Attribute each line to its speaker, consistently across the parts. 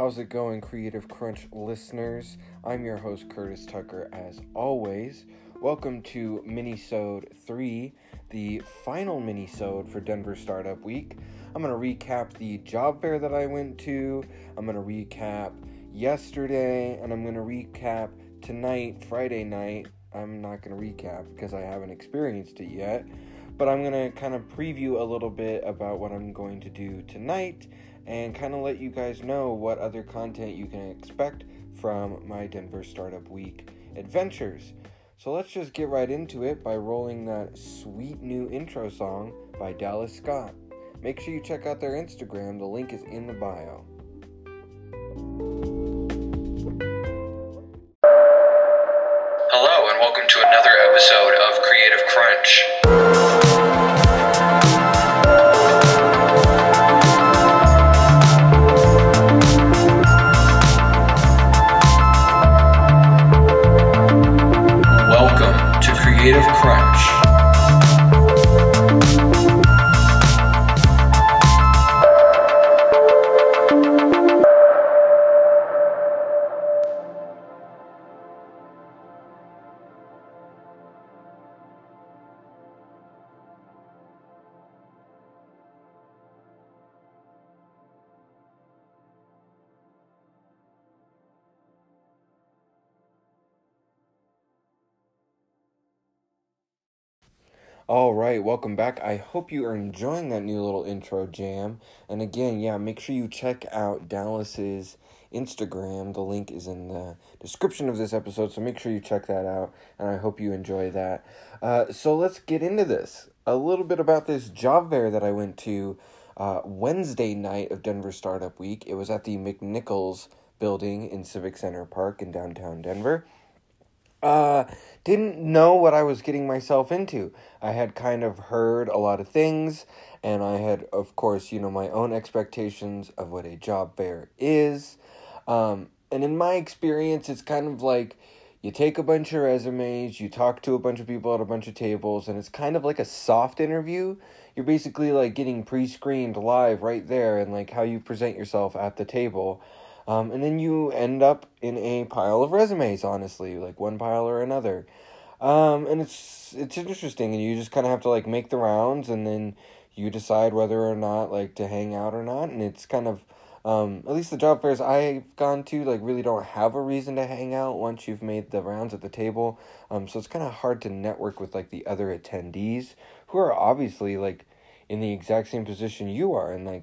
Speaker 1: How's it going, Creative Crunch listeners? I'm your host, Curtis Tucker, as always. Welcome to Minisode 3, the final Minisode for Denver Startup Week. I'm going to recap the job fair that I went to, I'm going to recap yesterday, and I'm going to recap tonight, Friday night. I'm not going to recap because I haven't experienced it yet, but I'm going to kind of preview a little bit about what I'm going to do tonight and kind of let you guys know what other content you can expect from my Denver Startup Week adventures. So let's just get right into it by rolling that sweet new intro song by Dallas Scott. Make sure you check out their Instagram, the link is in the bio.
Speaker 2: Hello, and welcome to another episode of Creative Crunch.
Speaker 1: All right, welcome back. I hope you are enjoying that new little intro jam. And again, yeah, make sure you check out Dallas's Instagram. The link is in the description of this episode, so make sure you check that out. And I hope you enjoy that. Uh, so let's get into this. A little bit about this job fair that I went to uh, Wednesday night of Denver Startup Week. It was at the McNichols building in Civic Center Park in downtown Denver uh didn't know what I was getting myself into. I had kind of heard a lot of things and I had of course, you know, my own expectations of what a job fair is. Um and in my experience it's kind of like you take a bunch of resumes, you talk to a bunch of people at a bunch of tables and it's kind of like a soft interview. You're basically like getting pre-screened live right there and like how you present yourself at the table. Um, and then you end up in a pile of resumes, honestly, like one pile or another. Um, and it's it's interesting, and you just kind of have to like make the rounds, and then you decide whether or not like to hang out or not. And it's kind of um, at least the job fairs I've gone to like really don't have a reason to hang out once you've made the rounds at the table. Um, so it's kind of hard to network with like the other attendees who are obviously like in the exact same position you are, and like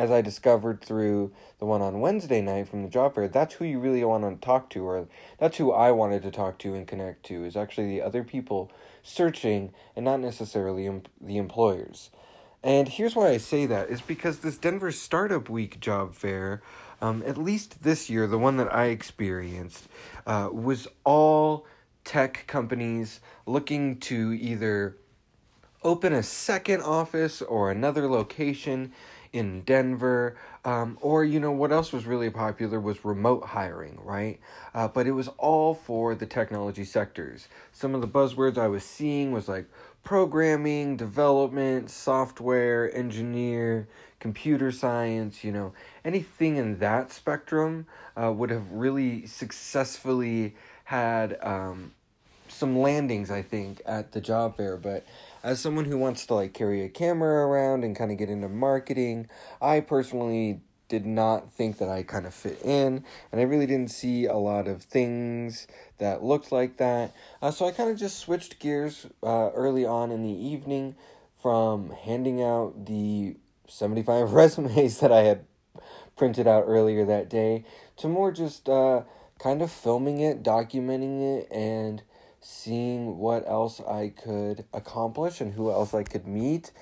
Speaker 1: as I discovered through the one on Wednesday night from the job fair, that's who you really want to talk to, or that's who I wanted to talk to and connect to, is actually the other people searching and not necessarily em- the employers. And here's why I say that is because this Denver Startup Week job fair, um, at least this year, the one that I experienced, uh, was all tech companies looking to either open a second office or another location in Denver. Um, or, you know, what else was really popular was remote hiring, right? Uh, but it was all for the technology sectors. Some of the buzzwords I was seeing was like programming, development, software, engineer, computer science, you know, anything in that spectrum uh, would have really successfully had um, some landings, I think, at the job fair. But as someone who wants to like carry a camera around and kind of get into marketing, I personally did not think that I kind of fit in, and I really didn't see a lot of things that looked like that. Uh, so I kind of just switched gears uh, early on in the evening from handing out the 75 resumes that I had printed out earlier that day to more just uh, kind of filming it, documenting it, and seeing what else I could accomplish and who else I could meet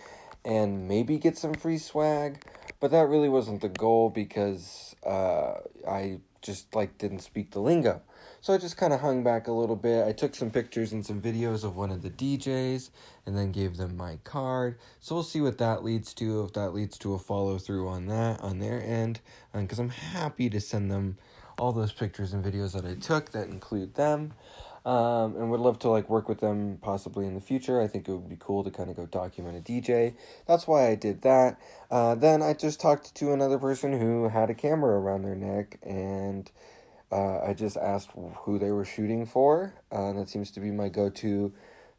Speaker 1: and maybe get some free swag. But that really wasn't the goal because uh, I just like didn't speak the lingo. So I just kind of hung back a little bit. I took some pictures and some videos of one of the DJs and then gave them my card. So we'll see what that leads to, if that leads to a follow through on that on their end. And because I'm happy to send them all those pictures and videos that I took that include them. Um, and would love to like work with them possibly in the future. I think it would be cool to kind of go document a DJ. That's why I did that. Uh, then I just talked to another person who had a camera around their neck, and uh, I just asked who they were shooting for. Uh, that seems to be my go-to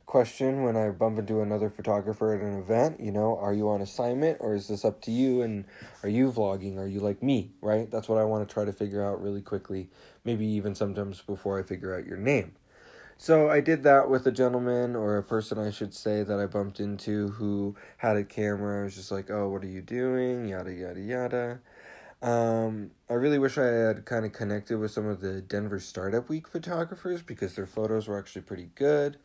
Speaker 1: question when I bump into another photographer at an event. You know, are you on assignment or is this up to you? And are you vlogging? Are you like me? Right? That's what I want to try to figure out really quickly. Maybe even sometimes before I figure out your name. So I did that with a gentleman or a person I should say that I bumped into who had a camera. I was just like, "Oh, what are you doing?" Yada yada yada. Um, I really wish I had kind of connected with some of the Denver Startup Week photographers because their photos were actually pretty good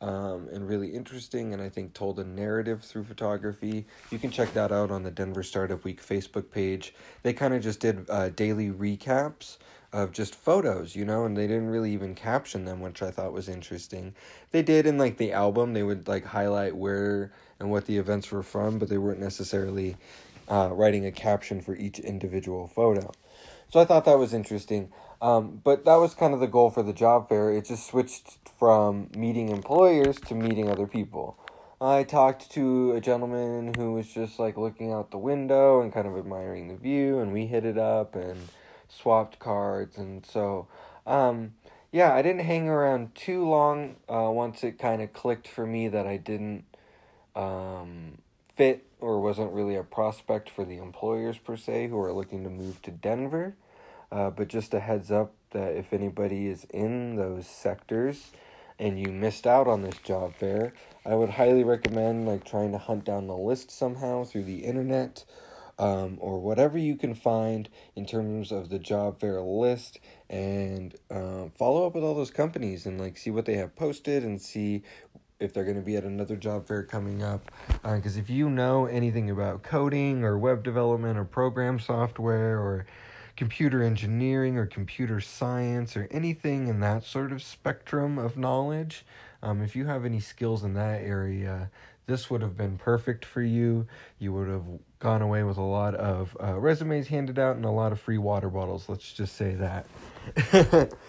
Speaker 1: um, and really interesting, and I think told a narrative through photography. You can check that out on the Denver Startup Week Facebook page. They kind of just did uh, daily recaps of just photos, you know, and they didn't really even caption them, which I thought was interesting. They did in like the album, they would like highlight where and what the events were from, but they weren't necessarily uh, writing a caption for each individual photo. So I thought that was interesting. Um, but that was kind of the goal for the job fair. It just switched from meeting employers to meeting other people. I talked to a gentleman who was just like looking out the window and kind of admiring the view, and we hit it up and swapped cards, and so um, yeah, I didn't hang around too long. Uh, once it kind of clicked for me that I didn't um, fit or wasn't really a prospect for the employers per se who are looking to move to Denver. Uh, but just a heads up that if anybody is in those sectors and you missed out on this job fair, I would highly recommend like trying to hunt down the list somehow through the internet um, or whatever you can find in terms of the job fair list and uh, follow up with all those companies and like see what they have posted and see if they're going to be at another job fair coming up. Because uh, if you know anything about coding or web development or program software or computer engineering or computer science or anything in that sort of spectrum of knowledge um, if you have any skills in that area this would have been perfect for you. You would have gone away with a lot of uh, resumes handed out and a lot of free water bottles. Let's just say that.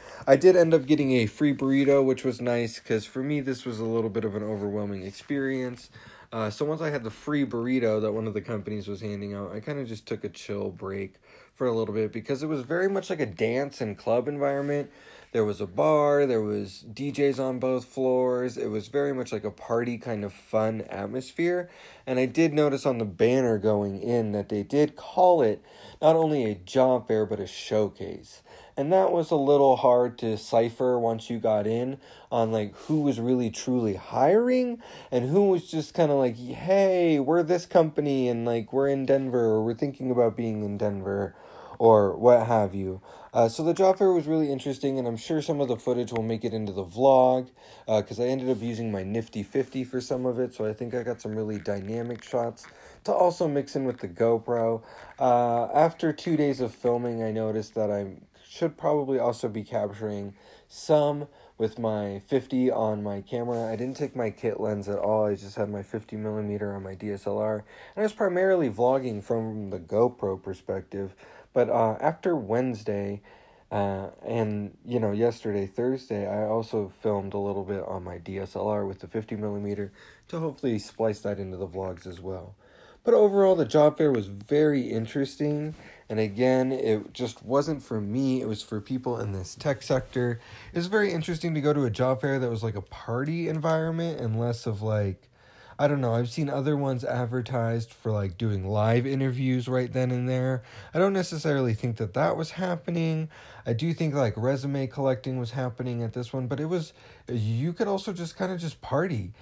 Speaker 1: I did end up getting a free burrito, which was nice because for me, this was a little bit of an overwhelming experience. Uh, so once I had the free burrito that one of the companies was handing out, I kind of just took a chill break for a little bit because it was very much like a dance and club environment. There was a bar, there was DJs on both floors. It was very much like a party kind of fun atmosphere. And I did notice on the banner going in that they did call it not only a job fair but a showcase. And that was a little hard to cipher once you got in on like who was really truly hiring and who was just kind of like, "Hey, we're this company and like we're in Denver or we're thinking about being in Denver." or what have you. Uh, so the job fair was really interesting, and I'm sure some of the footage will make it into the vlog because uh, I ended up using my Nifty 50 for some of it, so I think I got some really dynamic shots to also mix in with the GoPro. Uh, after two days of filming, I noticed that I should probably also be capturing some with my 50 on my camera. I didn't take my kit lens at all. I just had my 50 millimeter on my DSLR. And I was primarily vlogging from the GoPro perspective. But uh, after Wednesday, uh, and you know, yesterday, Thursday, I also filmed a little bit on my DSLR with the 50 millimeter to hopefully splice that into the vlogs as well. But overall, the job fair was very interesting. And again, it just wasn't for me, it was for people in this tech sector. It was very interesting to go to a job fair that was like a party environment and less of like I don't know. I've seen other ones advertised for like doing live interviews right then and there. I don't necessarily think that that was happening. I do think like resume collecting was happening at this one, but it was you could also just kind of just party.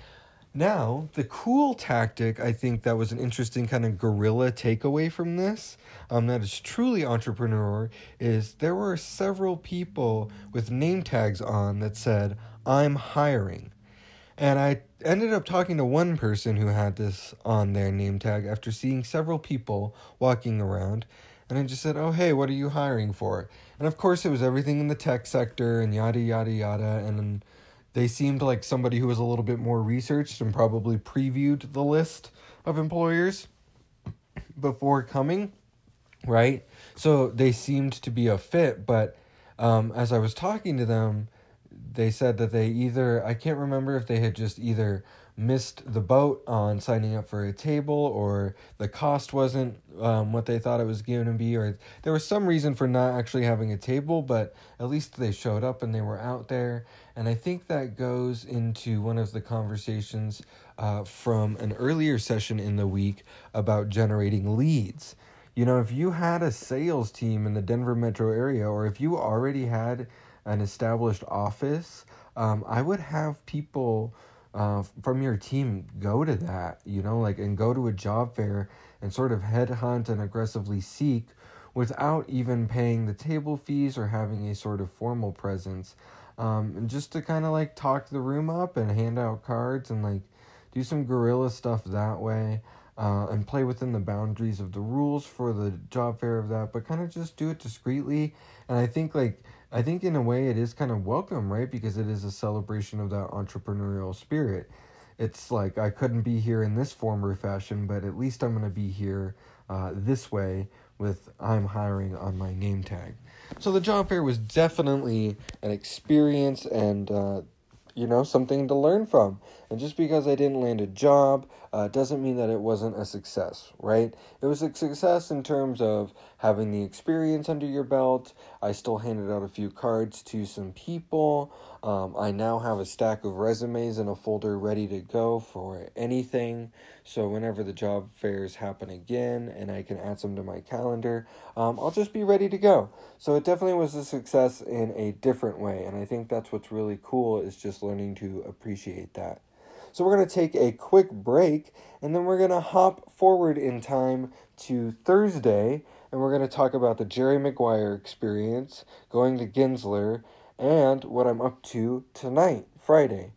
Speaker 1: Now, the cool tactic, I think that was an interesting kind of guerrilla takeaway from this, um, that is truly entrepreneur, is there were several people with name tags on that said, I'm hiring. And I ended up talking to one person who had this on their name tag after seeing several people walking around. And I just said, Oh, hey, what are you hiring for? And of course, it was everything in the tech sector and yada, yada, yada. And they seemed like somebody who was a little bit more researched and probably previewed the list of employers before coming, right? So they seemed to be a fit. But um, as I was talking to them, they said that they either I can't remember if they had just either missed the boat on signing up for a table or the cost wasn't um, what they thought it was going to be or there was some reason for not actually having a table but at least they showed up and they were out there. And i think that goes into one of the conversations uh, from an earlier session in the week about generating leads. You know if you had a sales team in the denver metro area or if you already had an established office um, i would have people uh, from your team go to that, you know, like and go to a job fair and sort of headhunt and aggressively seek without even paying the table fees or having a sort of formal presence. Um, and just to kind of like talk the room up and hand out cards and like do some guerrilla stuff that way. Uh, and play within the boundaries of the rules for the job fair of that, but kind of just do it discreetly. And I think like I think in a way it is kind of welcome, right? Because it is a celebration of that entrepreneurial spirit. It's like I couldn't be here in this form or fashion, but at least I'm going to be here uh, this way with I'm hiring on my name tag. So the job fair was definitely an experience and uh, you know, something to learn from. And just because I didn't land a job uh, doesn't mean that it wasn't a success, right? It was a success in terms of having the experience under your belt. I still handed out a few cards to some people. Um, I now have a stack of resumes in a folder ready to go for anything. So whenever the job fairs happen again and I can add some to my calendar, um, I'll just be ready to go. So it definitely was a success in a different way. And I think that's what's really cool is just learning to appreciate that. So we're going to take a quick break and then we're going to hop forward in time to Thursday and we're going to talk about the Jerry Maguire experience, going to Gensler, and what I'm up to tonight, Friday.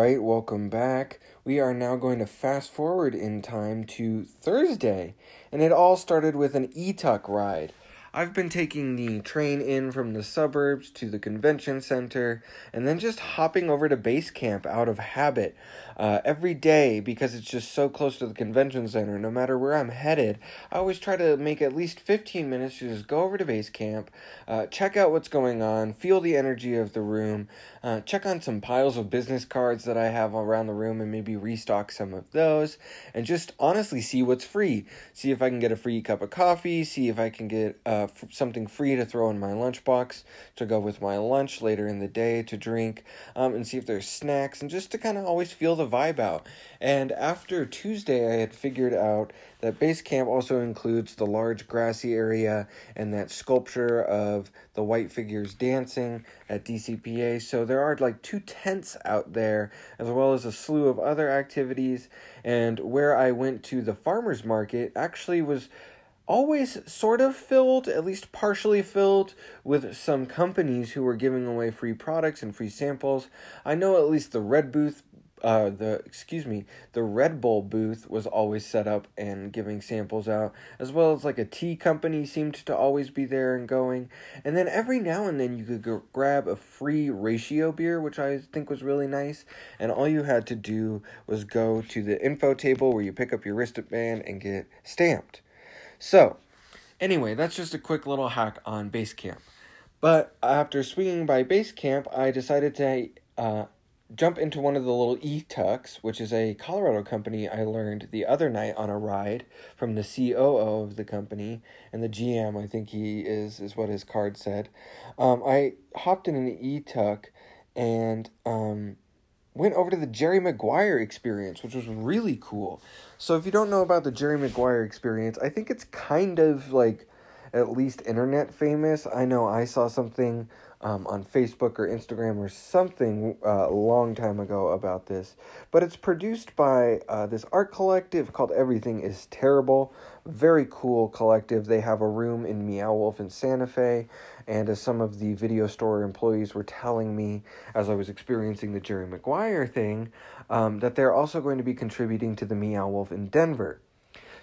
Speaker 1: Right, welcome back. We are now going to fast forward in time to Thursday, and it all started with an eTuk ride. I've been taking the train in from the suburbs to the convention center and then just hopping over to base camp out of habit uh, every day because it's just so close to the convention center. No matter where I'm headed, I always try to make at least 15 minutes to just go over to base camp, uh, check out what's going on, feel the energy of the room, uh, check on some piles of business cards that I have around the room and maybe restock some of those, and just honestly see what's free. See if I can get a free cup of coffee, see if I can get uh, f- something free to throw in my lunchbox to go with my lunch later in the day to drink, um, and see if there's snacks, and just to kind of always feel the vibe out. And after Tuesday, I had figured out that base camp also includes the large grassy area and that sculpture of the white figures dancing at DCPA. So there are like two tents out there, as well as a slew of other activities. And where I went to the farmers market actually was always sort of filled, at least partially filled, with some companies who were giving away free products and free samples. I know at least the Red Booth uh, the excuse me, the Red Bull booth was always set up and giving samples out, as well as like a tea company seemed to always be there and going. And then every now and then you could go grab a free Ratio beer, which I think was really nice. And all you had to do was go to the info table where you pick up your wristband and get stamped. So, anyway, that's just a quick little hack on Basecamp. But after swinging by Basecamp, I decided to uh, jump into one of the little eTuks, which is a Colorado company I learned the other night on a ride from the COO of the company and the GM. I think he is is what his card said. Um, I hopped in an eTuk and um, went over to the Jerry Maguire experience, which was really cool. So if you don't know about the Jerry Maguire experience, I think it's kind of like at least internet famous. I know I saw something um, on Facebook or Instagram or something uh, a long time ago about this. But it's produced by uh, this art collective called Everything is Terrible. Very cool collective. They have a room in Meow Wolf in Santa Fe. And as some of the video store employees were telling me as I was experiencing the Jerry Maguire thing, um, that they're also going to be contributing to the Meow Wolf in Denver.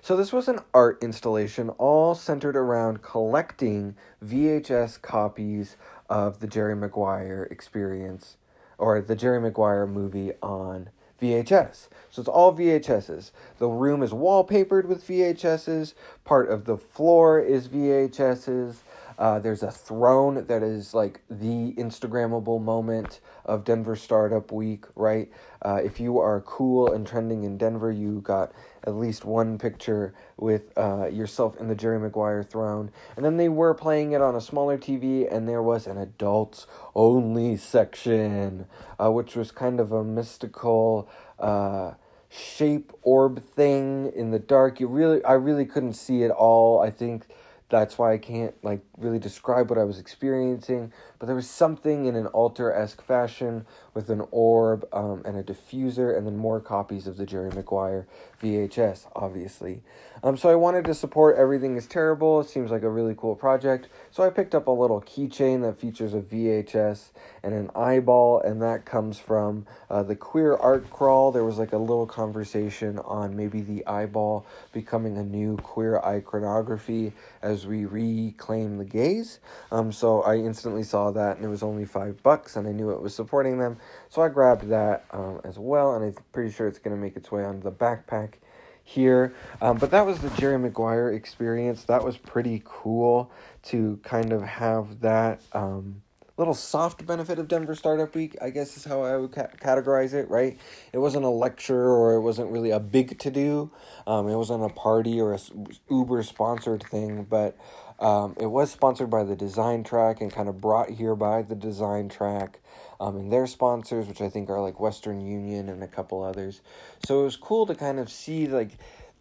Speaker 1: So this was an art installation all centered around collecting VHS copies of the Jerry Maguire experience or the Jerry Maguire movie on VHS. So it's all VHSs. The room is wallpapered with VHSs. Part of the floor is VHSs. Uh, there's a throne that is like the Instagrammable moment of Denver Startup Week, right? Uh, if you are cool and trending in Denver, you got at least one picture with uh, yourself in the Jerry Maguire throne. And then they were playing it on a smaller TV, and there was an adults only section, uh, which was kind of a mystical uh, shape orb thing in the dark. You really, I really couldn't see it all. I think that's why I can't like really describe what I was experiencing. But there was something in an altar esque fashion with an orb um, and a diffuser, and then more copies of the Jerry Maguire VHS, obviously. Um, so I wanted to support Everything is Terrible. It seems like a really cool project. So I picked up a little keychain that features a VHS and an eyeball, and that comes from uh, the Queer Art Crawl. There was like a little conversation on maybe the eyeball becoming a new queer iconography as we reclaim the gaze. Um, so I instantly saw that, and it was only five bucks, and I knew it was supporting them. So I grabbed that um, as well, and I'm pretty sure it's going to make its way onto the backpack here. Um, but that was the Jerry Maguire experience. That was pretty cool to kind of have that um, little soft benefit of Denver Startup Week, I guess is how I would ca- categorize it, right? It wasn't a lecture or it wasn't really a big to do. Um, it wasn't a party or a Uber sponsored thing, but um, it was sponsored by the Design Track and kind of brought here by the Design Track um, and their sponsors, which I think are like Western Union and a couple others. So it was cool to kind of see like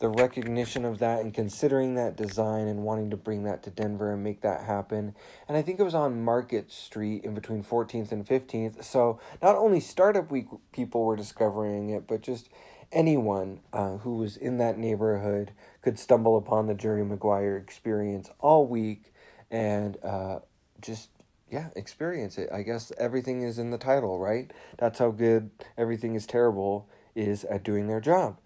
Speaker 1: the recognition of that and considering that design and wanting to bring that to Denver and make that happen. And I think it was on Market Street in between 14th and 15th. So not only Startup Week people were discovering it, but just anyone uh, who was in that neighborhood could stumble upon the Jerry Maguire experience all week and uh, just yeah, experience it. I guess everything is in the title, right? That's how good everything is terrible is at doing their job.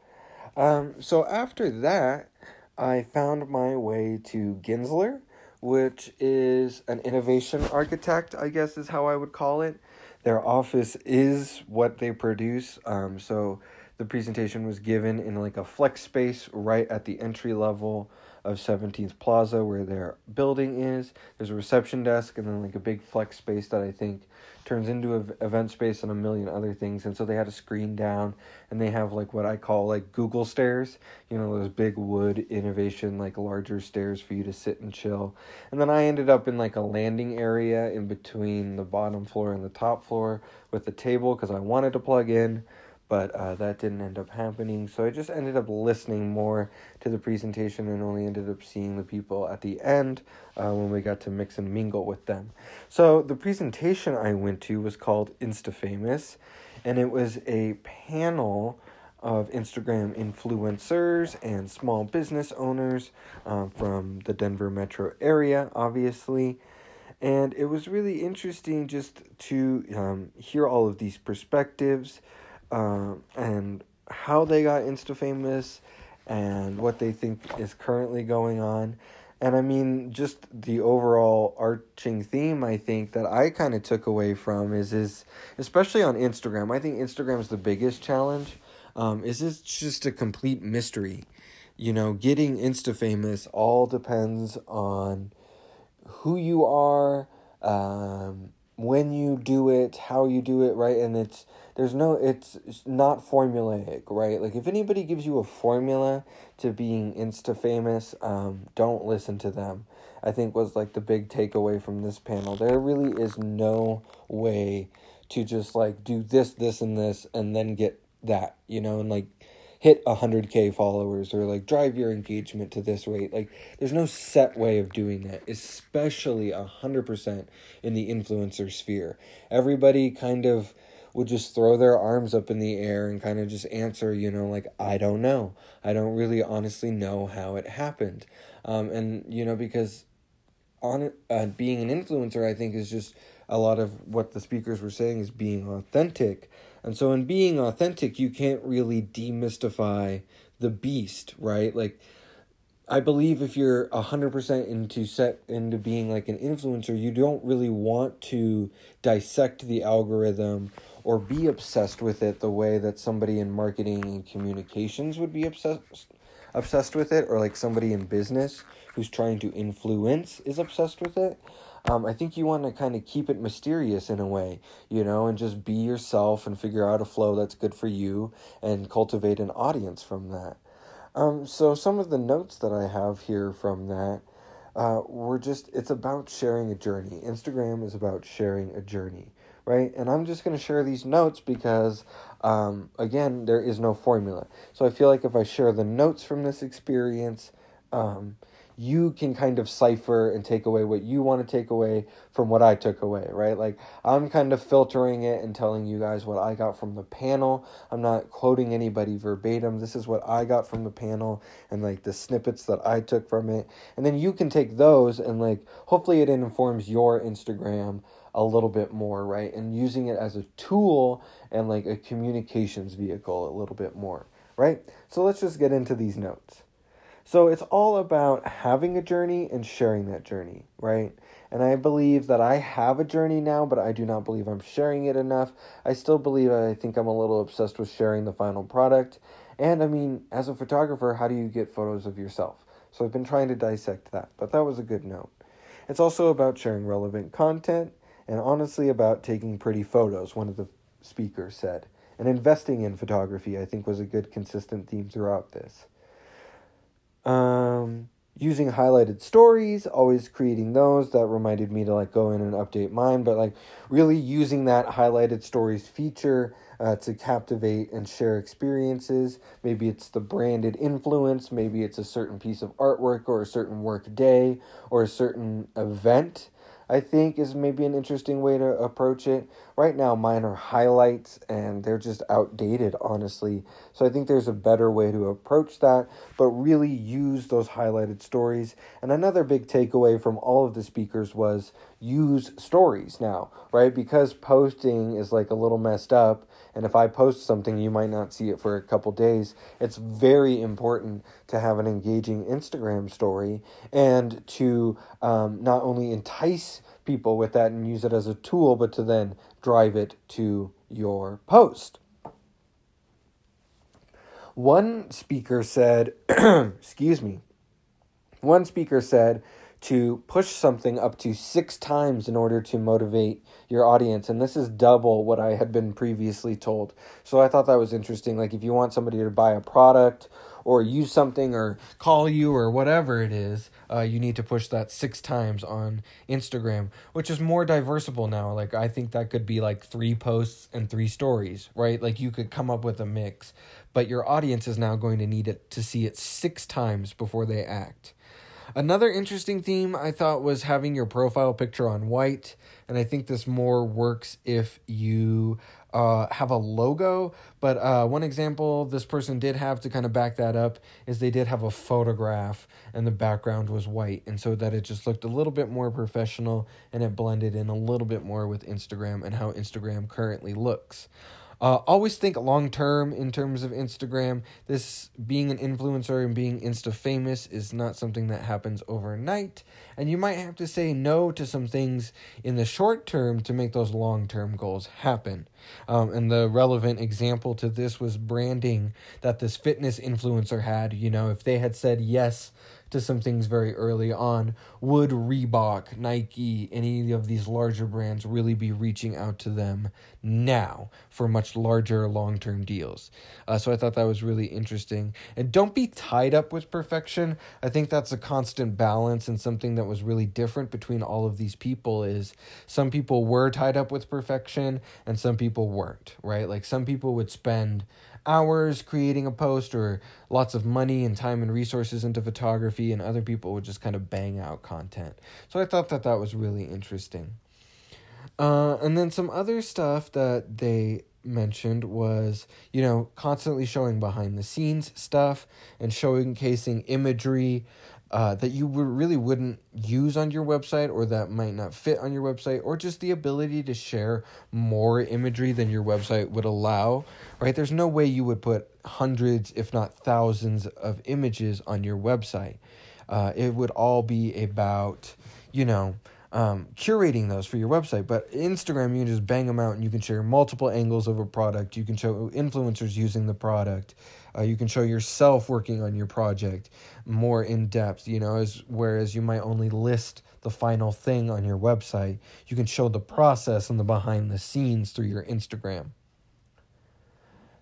Speaker 1: Um, so after that, I found my way to Gensler, which is an innovation architect, I guess is how I would call it. Their office is what they produce. Um, so the presentation was given in like a flex space right at the entry level of 17th Plaza where their building is. There's a reception desk and then like a big flex space that I think turns into an event space and a million other things. And so they had a screen down and they have like what I call like Google stairs, you know, those big wood innovation, like larger stairs for you to sit and chill. And then I ended up in like a landing area in between the bottom floor and the top floor with a table because I wanted to plug in but uh, that didn't end up happening. So I just ended up listening more to the presentation and only ended up seeing the people at the end uh, when we got to mix and mingle with them. So the presentation I went to was called InstaFamous, and it was a panel of Instagram influencers and small business owners uh, from the Denver metro area, obviously. And it was really interesting just to um, hear all of these perspectives uh, and how they got insta famous and what they think is currently going on. And I mean, just the overall arching theme I think that I kind of took away from is is especially on Instagram. I think Instagram is the biggest challenge. Um, is it's just a complete mystery. You know, getting insta famous all depends on who you are, um, when you do it, how you do it, right? And it's there's no it's, it's not formulaic, right? Like if anybody gives you a formula to being insta famous, um, don't listen to them. I think was like the big takeaway from this panel. There really is no way to just like do this, this, and this, and then get that, you know, and like hit 100k followers or like drive your engagement to this rate. Like there's no set way of doing that especially 100% in the influencer sphere. Everybody kind of would just throw their arms up in the air and kind of just answer you know like i don't know. I don't really honestly know how it happened. Um, and you know because on uh, being an influencer i think is just a lot of what the speakers were saying is being authentic and so, in being authentic, you can't really demystify the beast, right? Like, I believe if you're 100% into set into being like an influencer, you don't really want to dissect the algorithm or be obsessed with it the way that somebody in marketing and communications would be obsessed obsessed with it or like somebody in business who's trying to influence is obsessed with it um, I think you want to kind of keep it mysterious in a way, you know, and just be yourself and figure out a flow that's good for you and cultivate an audience from that. Um, so, some of the notes that I have here from that uh, were just it's about sharing a journey. Instagram is about sharing a journey, right? And I'm just going to share these notes because, um, again, there is no formula. So, I feel like if I share the notes from this experience, um, you can kind of cipher and take away what you want to take away from what I took away, right? Like I'm kind of filtering it and telling you guys what I got from the panel. I'm not quoting anybody verbatim. This is what I got from the panel and like the snippets that I took from it. And then you can take those and like hopefully it informs your Instagram a little bit more, right? And using it as a tool and like a communications vehicle a little bit more, right? So let's just get into these notes. So it's all about having a journey and sharing that journey, right? And I believe that I have a journey now, but I do not believe I'm sharing it enough. I still believe I think I'm a little obsessed with sharing the final product. And I mean, as a photographer, how do you get photos of yourself? So I've been trying to dissect that, but that was a good note. It's also about sharing relevant content and honestly about taking pretty photos, one of the speakers said. And investing in photography, I think, was a good consistent theme throughout this. Um, using highlighted stories, always creating those. That reminded me to like go in and update mine, but like really using that highlighted stories feature uh, to captivate and share experiences. Maybe it's the branded influence, maybe it's a certain piece of artwork or a certain work day or a certain event I think is maybe an interesting way to approach it. Right now, mine are highlights and they're just outdated, honestly. So I think there's a better way to approach that, but really use those highlighted stories. And another big takeaway from all of the speakers was use stories now, right? Because posting is like a little messed up. And if I post something, you might not see it for a couple days. It's very important to have an engaging Instagram story and to um, not only entice people with that and use it as a tool, but to then drive it to your post. One speaker said, excuse me, one speaker said, to push something up to six times in order to motivate your audience. And this is double what I had been previously told. So I thought that was interesting. Like, if you want somebody to buy a product or use something or call you or whatever it is, uh, you need to push that six times on Instagram, which is more diversible now. Like, I think that could be like three posts and three stories, right? Like, you could come up with a mix, but your audience is now going to need it to see it six times before they act. Another interesting theme I thought was having your profile picture on white, and I think this more works if you uh, have a logo. But uh, one example this person did have to kind of back that up is they did have a photograph and the background was white, and so that it just looked a little bit more professional and it blended in a little bit more with Instagram and how Instagram currently looks. Uh, always think long term in terms of Instagram. This being an influencer and being Insta famous is not something that happens overnight. And you might have to say no to some things in the short term to make those long term goals happen. Um, and the relevant example to this was branding that this fitness influencer had. You know, if they had said yes to some things very early on. Would Reebok, Nike, any of these larger brands really be reaching out to them now for much larger long term deals? Uh, so I thought that was really interesting. And don't be tied up with perfection. I think that's a constant balance and something that was really different between all of these people is some people were tied up with perfection and some people weren't, right? Like some people would spend hours creating a post or lots of money and time and resources into photography, and other people would just kind of bang out content. So I thought that that was really interesting. Uh, and then some other stuff that they mentioned was, you know, constantly showing behind the scenes stuff and showcasing imagery uh, that you really wouldn't use on your website or that might not fit on your website, or just the ability to share more imagery than your website would allow, right? There's no way you would put hundreds, if not thousands, of images on your website. Uh, it would all be about, you know, um, curating those for your website. But Instagram, you can just bang them out and you can share multiple angles of a product. You can show influencers using the product. Uh, you can show yourself working on your project more in depth, you know, as whereas you might only list the final thing on your website, you can show the process and the behind the scenes through your Instagram.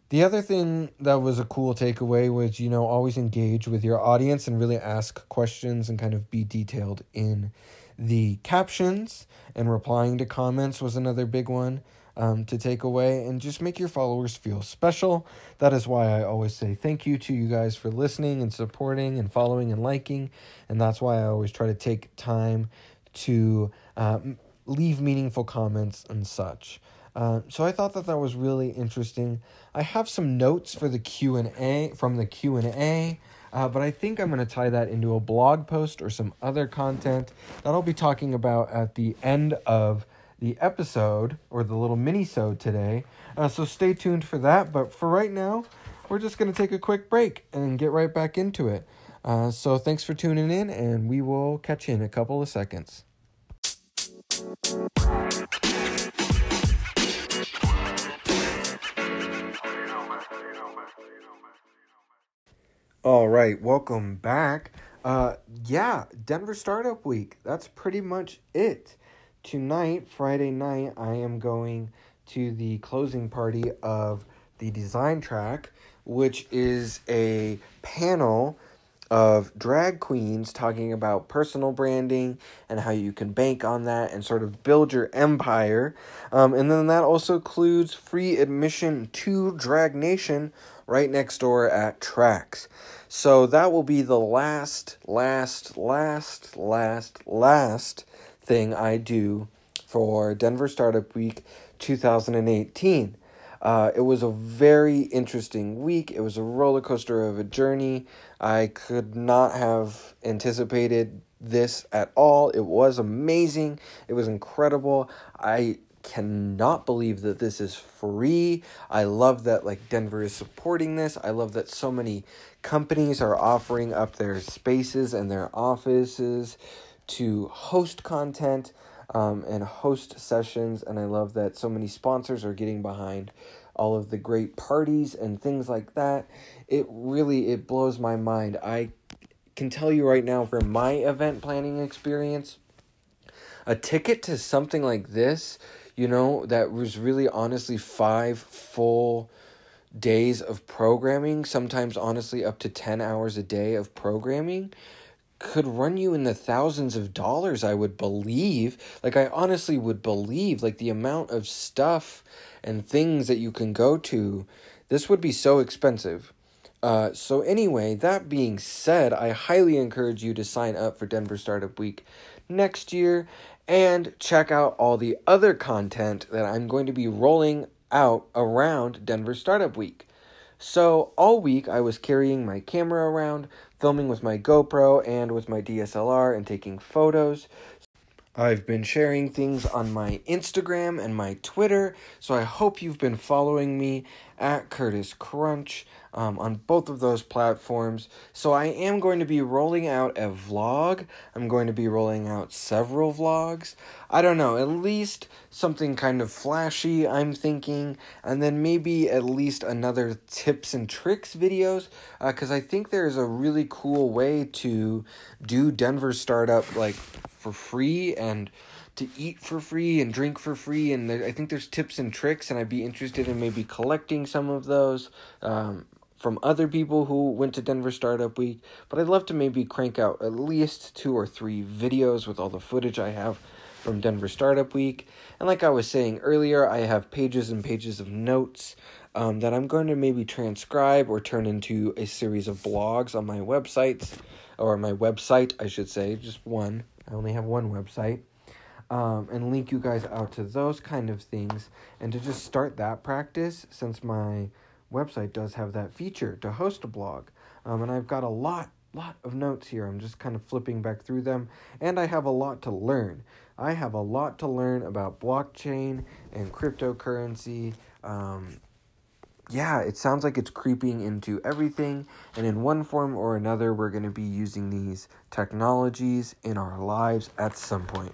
Speaker 1: The other thing that was a cool takeaway was, you know, always engage with your audience and really ask questions and kind of be detailed in the captions and replying to comments was another big one um, to take away and just make your followers feel special. That is why I always say thank you to you guys for listening and supporting and following and liking. And that's why I always try to take time to uh, leave meaningful comments and such. Uh, so I thought that that was really interesting. I have some notes for the Q and A from the Q and A. Uh, but I think I'm going to tie that into a blog post or some other content that I'll be talking about at the end of the episode or the little mini-sode today. Uh, so stay tuned for that. But for right now, we're just going to take a quick break and get right back into it. Uh, so thanks for tuning in, and we will catch you in a couple of seconds. All right, welcome back. Uh, yeah, Denver Startup Week. That's pretty much it. Tonight, Friday night, I am going to the closing party of the Design Track, which is a panel of drag queens talking about personal branding and how you can bank on that and sort of build your empire. Um, and then that also includes free admission to Drag Nation right next door at Tracks. So that will be the last, last, last, last, last thing I do for Denver Startup Week 2018. Uh, it was a very interesting week. It was a roller coaster of a journey. I could not have anticipated this at all. It was amazing. It was incredible. I cannot believe that this is free. I love that like Denver is supporting this. I love that so many companies are offering up their spaces and their offices to host content um, and host sessions. And I love that so many sponsors are getting behind all of the great parties and things like that. It really it blows my mind. I can tell you right now from my event planning experience, a ticket to something like this you know, that was really honestly five full days of programming, sometimes honestly up to 10 hours a day of programming could run you in the thousands of dollars i would believe. Like i honestly would believe like the amount of stuff and things that you can go to. This would be so expensive. Uh, so anyway that being said i highly encourage you to sign up for denver startup week next year and check out all the other content that I'm going to be rolling out around Denver Startup Week. So, all week I was carrying my camera around, filming with my GoPro and with my DSLR and taking photos. I've been sharing things on my Instagram and my Twitter, so I hope you've been following me at Curtis Crunch um, on both of those platforms. So I am going to be rolling out a vlog. I'm going to be rolling out several vlogs. I don't know, at least something kind of flashy, I'm thinking, and then maybe at least another tips and tricks videos, because uh, I think there's a really cool way to do Denver startup like for free and to eat for free and drink for free and there, i think there's tips and tricks and i'd be interested in maybe collecting some of those um, from other people who went to denver startup week but i'd love to maybe crank out at least two or three videos with all the footage i have from denver startup week. And like i was saying earlier i have pages and pages of notes um, that i'm going to maybe transcribe or turn into a series of blogs on my websites or my website i should say just one. I only have one website. Um, and link you guys out to those kind of things. And to just start that practice since my website does have that feature to host a blog. Um, and i've got a lot lot of notes here. I'm just kind of flipping back through them. And i have a lot to learn. I have a lot to learn about blockchain and cryptocurrency. Um, yeah, it sounds like it's creeping into everything, and in one form or another, we're going to be using these technologies in our lives at some point.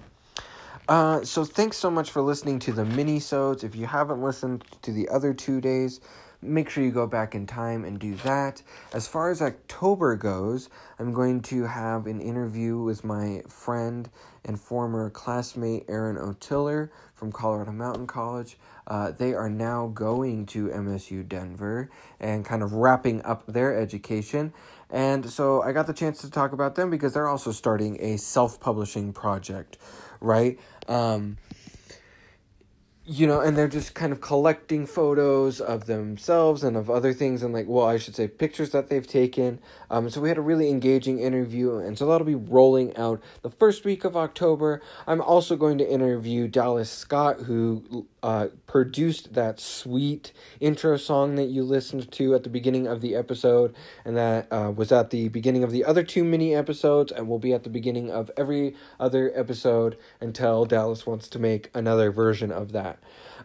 Speaker 1: Uh, so thanks so much for listening to the mini-sodes. If you haven't listened to the other two days, make sure you go back in time and do that. As far as October goes, I'm going to have an interview with my friend and former classmate Aaron O'Tiller from Colorado Mountain College. Uh, they are now going to MSU Denver and kind of wrapping up their education. And so I got the chance to talk about them because they're also starting a self publishing project, right? Um, you know, and they're just kind of collecting photos of themselves and of other things, and like, well, I should say pictures that they've taken. Um, so we had a really engaging interview, and so that'll be rolling out the first week of October. I'm also going to interview Dallas Scott, who uh, produced that sweet intro song that you listened to at the beginning of the episode, and that uh, was at the beginning of the other two mini episodes, and will be at the beginning of every other episode until Dallas wants to make another version of that.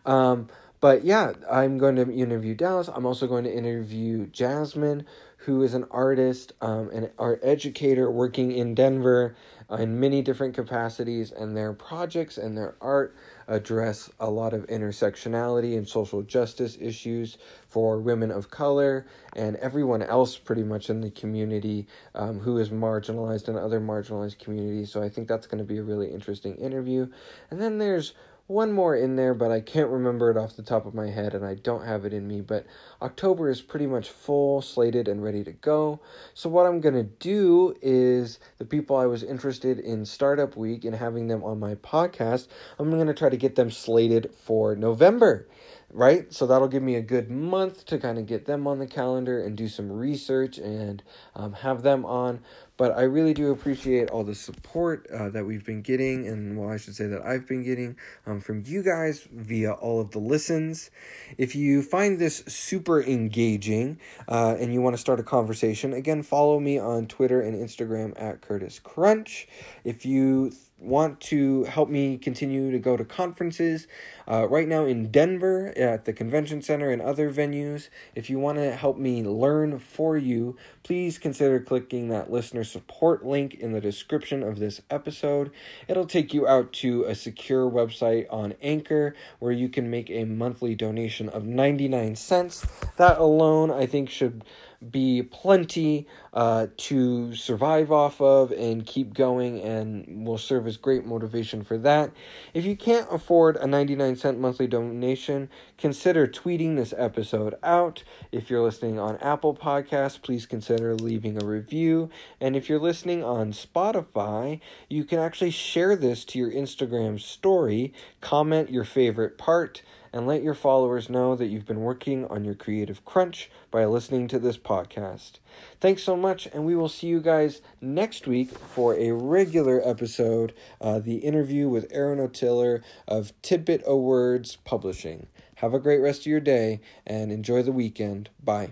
Speaker 1: Um, but yeah, I'm going to interview Dallas. I'm also going to interview Jasmine, who is an artist, um, an art educator working in Denver uh, in many different capacities, and their projects and their art address a lot of intersectionality and social justice issues for women of color and everyone else pretty much in the community um, who is marginalized in other marginalized communities. So I think that's going to be a really interesting interview. And then there's one more in there, but I can't remember it off the top of my head and I don't have it in me. But October is pretty much full, slated, and ready to go. So, what I'm going to do is the people I was interested in Startup Week and having them on my podcast, I'm going to try to get them slated for November right? So that'll give me a good month to kind of get them on the calendar and do some research and um, have them on. But I really do appreciate all the support uh, that we've been getting, and well, I should say that I've been getting um, from you guys via all of the listens. If you find this super engaging uh, and you want to start a conversation, again, follow me on Twitter and Instagram at Curtis Crunch. If you want to help me continue to go to conferences uh, right now in Denver at the convention center and other venues, if you want to help me learn for you, please consider clicking that listener support link in the description of this episode. It'll take you out to a secure website on Anchor where you can make a monthly donation of 99 cents. That alone, I think, should be plenty uh, to survive off of and keep going and will serve as great motivation for that. If you can't afford a 99 cent monthly donation, consider tweeting this episode out. If you're listening on Apple Podcasts, please consider leaving a review. And if you're listening on Spotify, you can actually share this to your Instagram story, comment your favorite part and let your followers know that you've been working on your creative crunch by listening to this podcast. Thanks so much, and we will see you guys next week for a regular episode, uh, the interview with Aaron O'Tiller of Tidbit O Words Publishing. Have a great rest of your day and enjoy the weekend. Bye.